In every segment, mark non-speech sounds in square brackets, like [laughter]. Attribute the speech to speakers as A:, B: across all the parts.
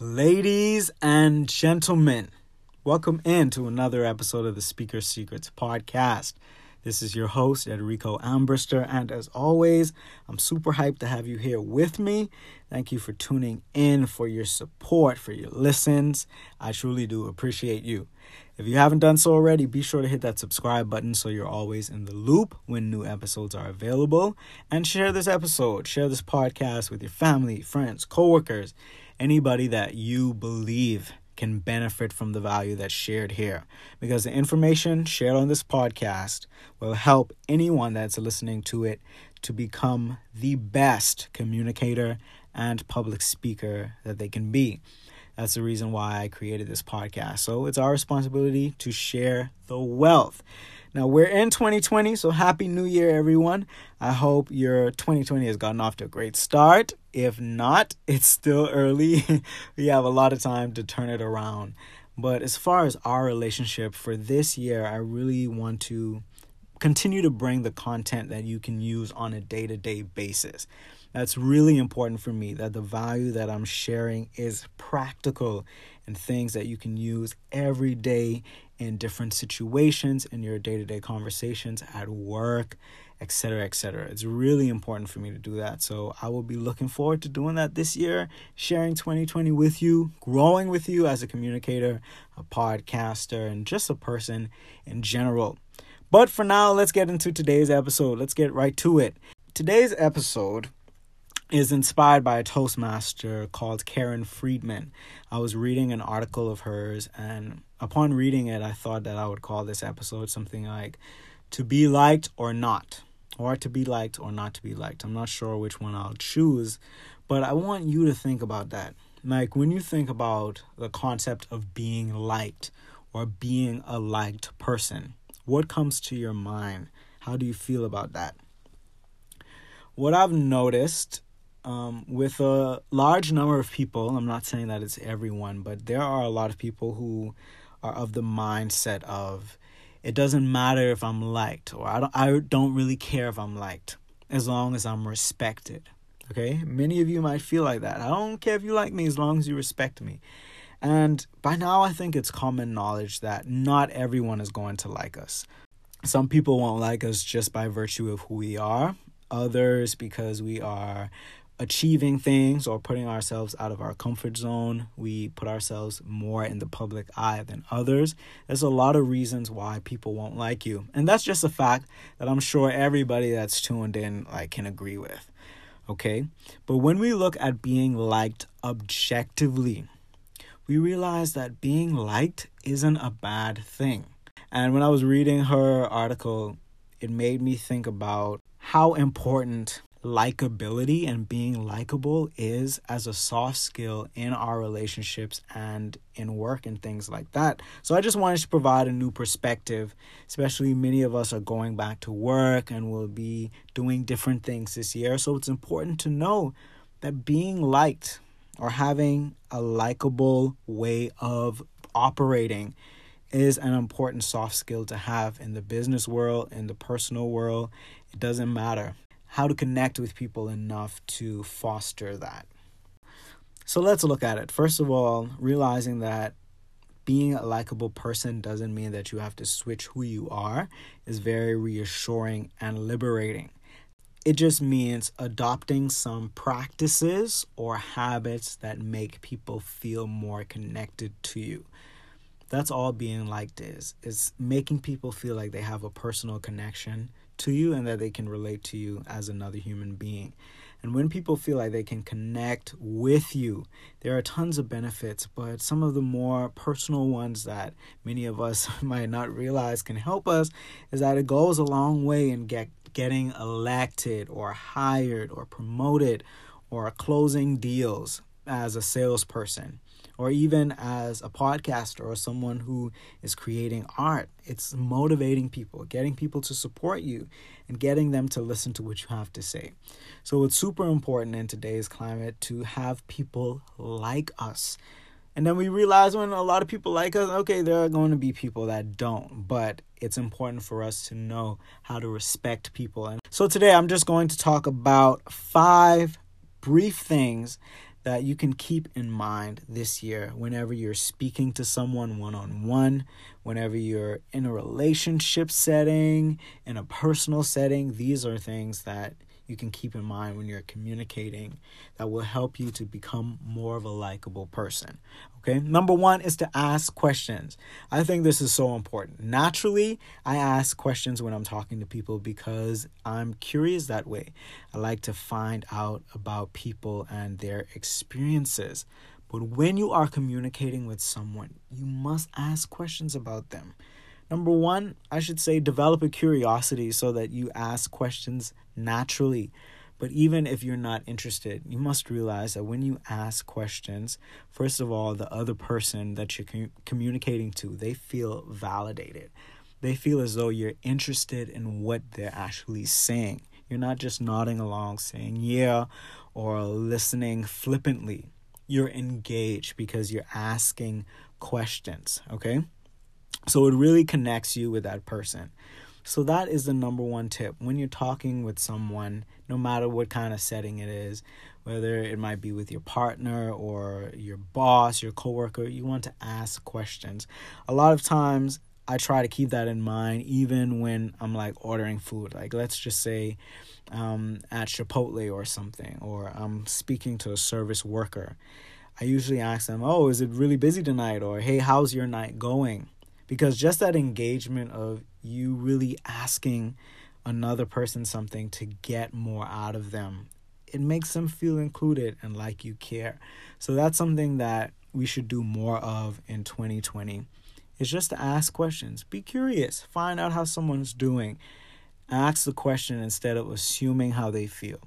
A: Ladies and gentlemen, welcome in to another episode of the Speaker Secrets podcast. This is your host, Enrico Ambrister, and as always, I'm super hyped to have you here with me. Thank you for tuning in, for your support, for your listens. I truly do appreciate you. If you haven't done so already, be sure to hit that subscribe button so you're always in the loop when new episodes are available. And share this episode, share this podcast with your family, friends, coworkers anybody that you believe can benefit from the value that's shared here because the information shared on this podcast will help anyone that's listening to it to become the best communicator and public speaker that they can be. That's the reason why I created this podcast. So it's our responsibility to share the wealth. Now we're in 2020, so happy new year, everyone. I hope your 2020 has gotten off to a great start. If not, [laughs] it's still early. [laughs] we have a lot of time to turn it around. But as far as our relationship for this year, I really want to continue to bring the content that you can use on a day to day basis. That's really important for me that the value that I'm sharing is practical and things that you can use every day in different situations in your day-to-day conversations at work etc etc it's really important for me to do that. So i will be looking forward to doing that this year sharing 2020 with you growing with you as a communicator a podcaster and just a person in general. But for now let's get into today's episode. Let's get right to it. Today's episode is inspired by a Toastmaster called Karen Friedman. I was reading an article of hers, and upon reading it, I thought that I would call this episode something like To Be Liked or Not, or To Be Liked or Not to Be Liked. I'm not sure which one I'll choose, but I want you to think about that. Like when you think about the concept of being liked or being a liked person, what comes to your mind? How do you feel about that? What I've noticed um, with a large number of people, I'm not saying that it's everyone, but there are a lot of people who are of the mindset of it doesn't matter if I'm liked or I don't I don't really care if I'm liked as long as I'm respected. Okay? Many of you might feel like that. I don't care if you like me as long as you respect me. And by now I think it's common knowledge that not everyone is going to like us. Some people won't like us just by virtue of who we are, others because we are achieving things or putting ourselves out of our comfort zone. We put ourselves more in the public eye than others. There's a lot of reasons why people won't like you. And that's just a fact that I'm sure everybody that's tuned in like can agree with. Okay? But when we look at being liked objectively, we realize that being liked isn't a bad thing. And when I was reading her article, it made me think about how important likability and being likable is as a soft skill in our relationships and in work and things like that. So I just wanted to provide a new perspective, especially many of us are going back to work and will be doing different things this year. So it's important to know that being liked or having a likable way of operating is an important soft skill to have in the business world, in the personal world. It doesn't matter how to connect with people enough to foster that. So let's look at it. First of all, realizing that being a likable person doesn't mean that you have to switch who you are is very reassuring and liberating. It just means adopting some practices or habits that make people feel more connected to you. That's all being liked is. Is making people feel like they have a personal connection to you and that they can relate to you as another human being. And when people feel like they can connect with you, there are tons of benefits, but some of the more personal ones that many of us [laughs] might not realize can help us is that it goes a long way in get, getting elected or hired or promoted or closing deals as a salesperson or even as a podcaster or someone who is creating art. It's motivating people, getting people to support you, and getting them to listen to what you have to say. So it's super important in today's climate to have people like us. And then we realize when a lot of people like us, okay, there are going to be people that don't, but it's important for us to know how to respect people. And so today I'm just going to talk about five brief things that you can keep in mind this year whenever you're speaking to someone one on one, whenever you're in a relationship setting, in a personal setting. These are things that you can keep in mind when you're communicating that will help you to become more of a likable person. Okay, number one is to ask questions. I think this is so important. Naturally, I ask questions when I'm talking to people because I'm curious that way. I like to find out about people and their experiences. But when you are communicating with someone, you must ask questions about them. Number one, I should say develop a curiosity so that you ask questions naturally. But even if you're not interested, you must realize that when you ask questions, first of all, the other person that you're com- communicating to, they feel validated. They feel as though you're interested in what they're actually saying. You're not just nodding along saying yeah or listening flippantly. You're engaged because you're asking questions, okay? So it really connects you with that person. So that is the number one tip when you're talking with someone, no matter what kind of setting it is, whether it might be with your partner or your boss, your coworker, you want to ask questions. A lot of times I try to keep that in mind even when I'm like ordering food. Like let's just say um, at Chipotle or something, or I'm speaking to a service worker. I usually ask them, "Oh, is it really busy tonight?" or "Hey, how's your night going?" Because just that engagement of you really asking another person something to get more out of them it makes them feel included and like you care. So that's something that we should do more of in 2020 is just to ask questions. Be curious. Find out how someone's doing. Ask the question instead of assuming how they feel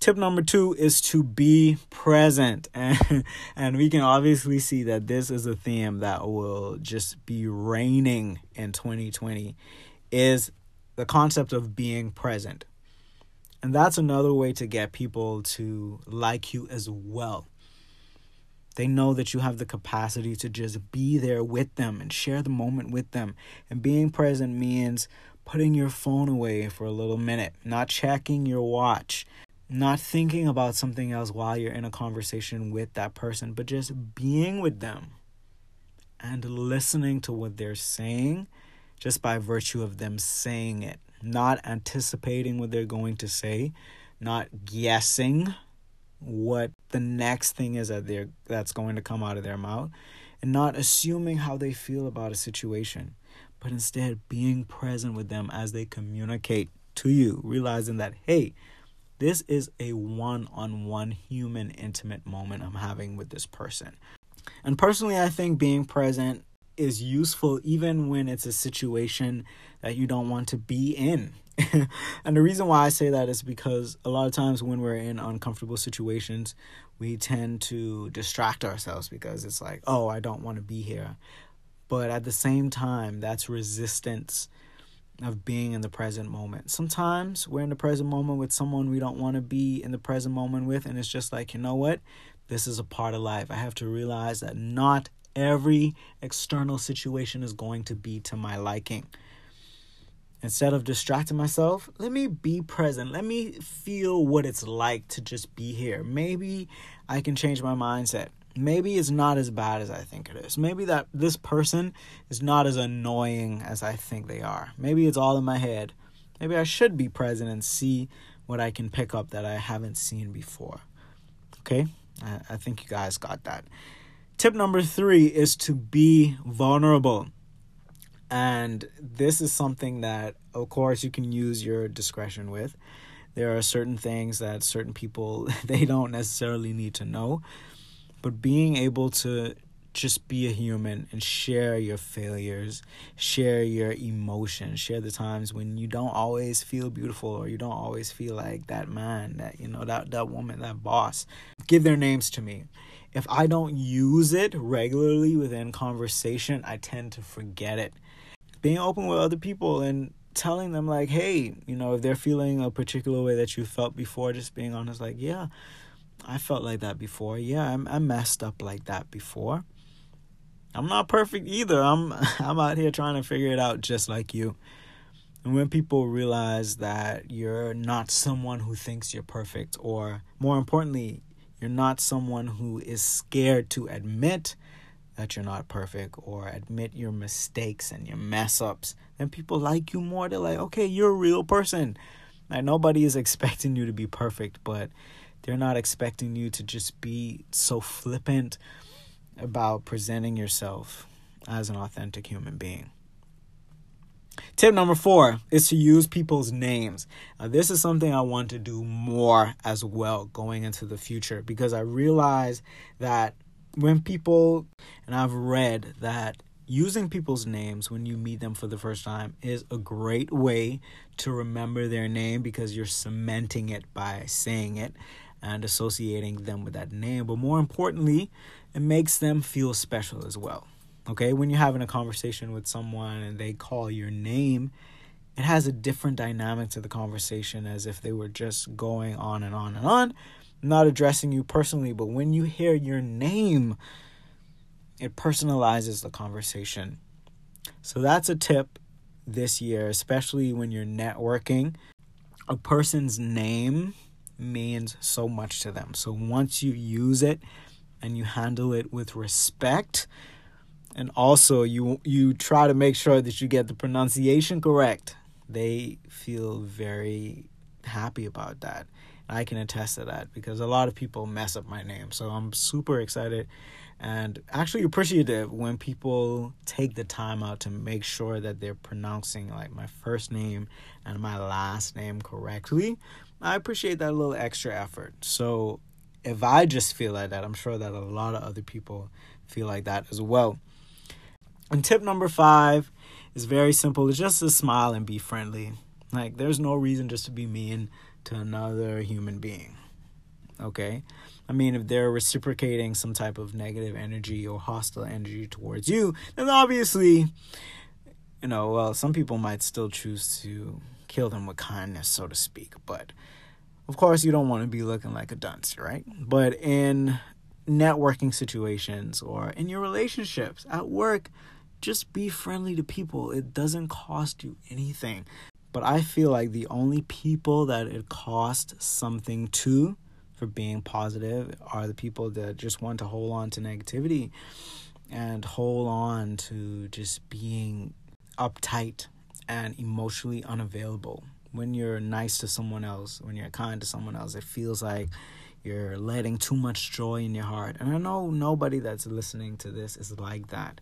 A: Tip number two is to be present. And, [laughs] and we can obviously see that this is a theme that will just be reigning in 2020 is the concept of being present. And that's another way to get people to like you as well. They know that you have the capacity to just be there with them and share the moment with them. And being present means putting your phone away for a little minute, not checking your watch, not thinking about something else while you're in a conversation with that person, but just being with them and listening to what they're saying just by virtue of them saying it, not anticipating what they're going to say, not guessing what the next thing is that they're that's going to come out of their mouth and not assuming how they feel about a situation but instead being present with them as they communicate to you realizing that hey this is a one on one human intimate moment I'm having with this person. And personally, I think being present is useful even when it's a situation that you don't want to be in. [laughs] and the reason why I say that is because a lot of times when we're in uncomfortable situations, we tend to distract ourselves because it's like, oh, I don't want to be here. But at the same time, that's resistance of being in the present moment. Sometimes we're in the present moment with someone we don't want to be in the present moment with, and it's just like, you know what? This is a part of life. I have to realize that not every external situation is going to be to my liking. Instead of distracting myself, let me be present. Let me feel what it's like to just be here. Maybe I can change my mindset maybe it's not as bad as I think it is. Maybe that this person is not as annoying as I think they are. Maybe it's all in my head. Maybe I should be present and see what I can pick up that I haven't seen before. Okay? I, I think you guys got that. Tip number three is to be vulnerable. And this is something that, of course, you can use your discretion with. There are certain things that certain people [laughs] they don't necessarily need to know but being able to just be a human and share your failures, share your emotions, share the times when you don't always feel beautiful or you don't always feel like that man, that you know, that that woman, that boss. Give their names to me. If I don't use it regularly within conversation, I tend to forget it. Being open with other people and telling them like, "Hey, you know, if they're feeling a particular way that you felt before, just being honest like, "Yeah, I felt like that before. Yeah, I'm, I messed up like that before. I'm not perfect either. I'm [laughs] I'm out here trying to figure it out just like you. And when people realize that you're not someone who thinks you're perfect or more importantly, you're not someone who is scared to admit that you're not perfect or admit your mistakes and your mess ups, then people like you more. They're like, okay, you're a real person. Like nobody is [laughs] expecting you to be perfect, but they're not expecting you to just be so flippant about presenting yourself as an authentic human being. Tip number four is to use people's names. This is something I want to do more as well going into the future because I realize that when people, and I've read that using people's names when you meet them for the first time is a great way to remember their name because you're cementing it by saying it and associating them with that name. But more importantly, it makes them feel special as well. Okay, when you're having a conversation with someone and they call your name, it has a different dynamic to the conversation as if they were just going on and on and on, not addressing you personally. But when you hear your name, it personalizes the conversation. So that's a tip this year, especially when you're networking. A person's name means so much to them. So once you use it and you handle it with respect, and also you you try to make sure that you get the pronunciation correct, they feel very happy about that. I can attest to that because a lot of people mess up my name. So I'm super excited and actually appreciative when people take the time out to make sure that they're pronouncing like my first name and my last name correctly I appreciate that little extra effort. So if I just feel like that, I'm sure that a lot of other people feel like that as well. And tip number five is very simple. It's just to smile and be friendly. Like there's no reason just to be mean to another human being. Okay? I mean, if they're reciprocating some type of negative energy or hostile energy towards you, then obviously, you know, well, some people might still choose to kill them with kindness, so to speak. But of course, you don't want to be looking like a dunce, right? But in networking situations or in your relationships at work, just be friendly to people. It doesn't cost you anything. But I feel like the only people that it costs something to for being positive are the people that just want to hold on to negativity and hold on to just being uptight and emotionally unavailable. When you're nice to someone else, when you're kind to someone else, it feels like you're letting too much joy in your heart. And I know nobody that's listening to this is like that.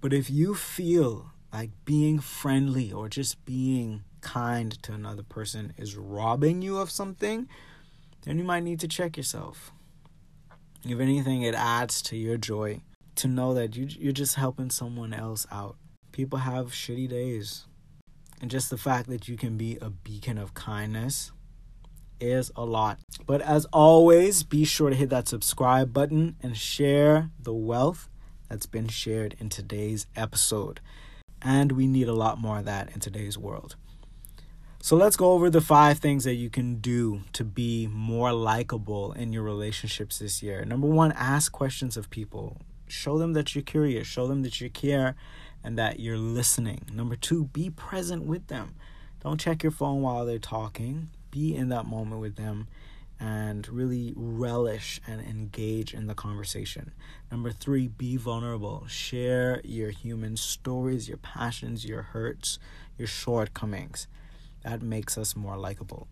A: But if you feel like being friendly or just being kind to another person is robbing you of something, then you might need to check yourself. If anything, it adds to your joy to know that you, you're just helping someone else out people have shitty days. And just the fact that you can be a beacon of kindness is a lot. But as always, be sure to hit that subscribe button and share the wealth that's been shared in today's episode. And we need a lot more of that in today's world. So let's go over the five things that you can do to be more likable in your relationships this year. Number one, ask questions of people. Show them that you're curious, show them that you care, and that you're listening. Number two, be present with them. Don't check your phone while they're talking. Be in that moment with them and really relish and engage in the conversation. Number three, be vulnerable. Share your human stories, your passions, your hurts, your shortcomings. That makes us more likable.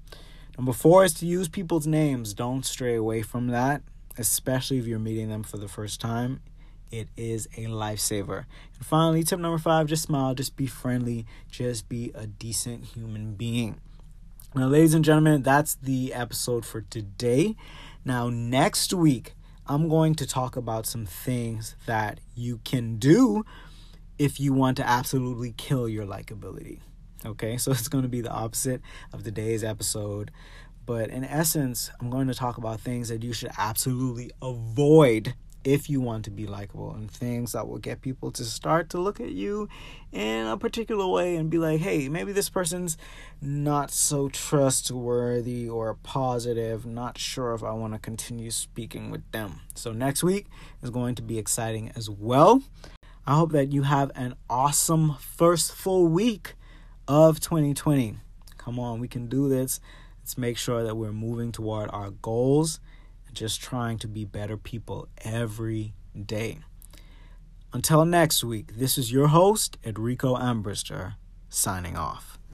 A: Number four is to use people's names. Don't stray away from that, especially if you're meeting them for the first time it is a lifesaver. And finally, tip number five just smile, just be friendly, just be a decent human being. Now, ladies and gentlemen, that's the episode for today. Now, next week, I'm going to talk about some things that you can do if you want to absolutely kill your likability. Okay, so [laughs] it's going to be the opposite of today's episode. But in essence, I'm going to talk about things that you should absolutely avoid if you want to be likable and things that will get people to start to look at you in a particular way and be like, hey, maybe this person's not so trustworthy or positive, not sure if I want to continue speaking with them. So, next week is going to be exciting as well. I hope that you have an awesome first full week of 2020. Come on, we can do this. Let's make sure that we're moving toward our goals just trying to be better people every day. Until next week, this is your host, Enrico Ambrister, signing off.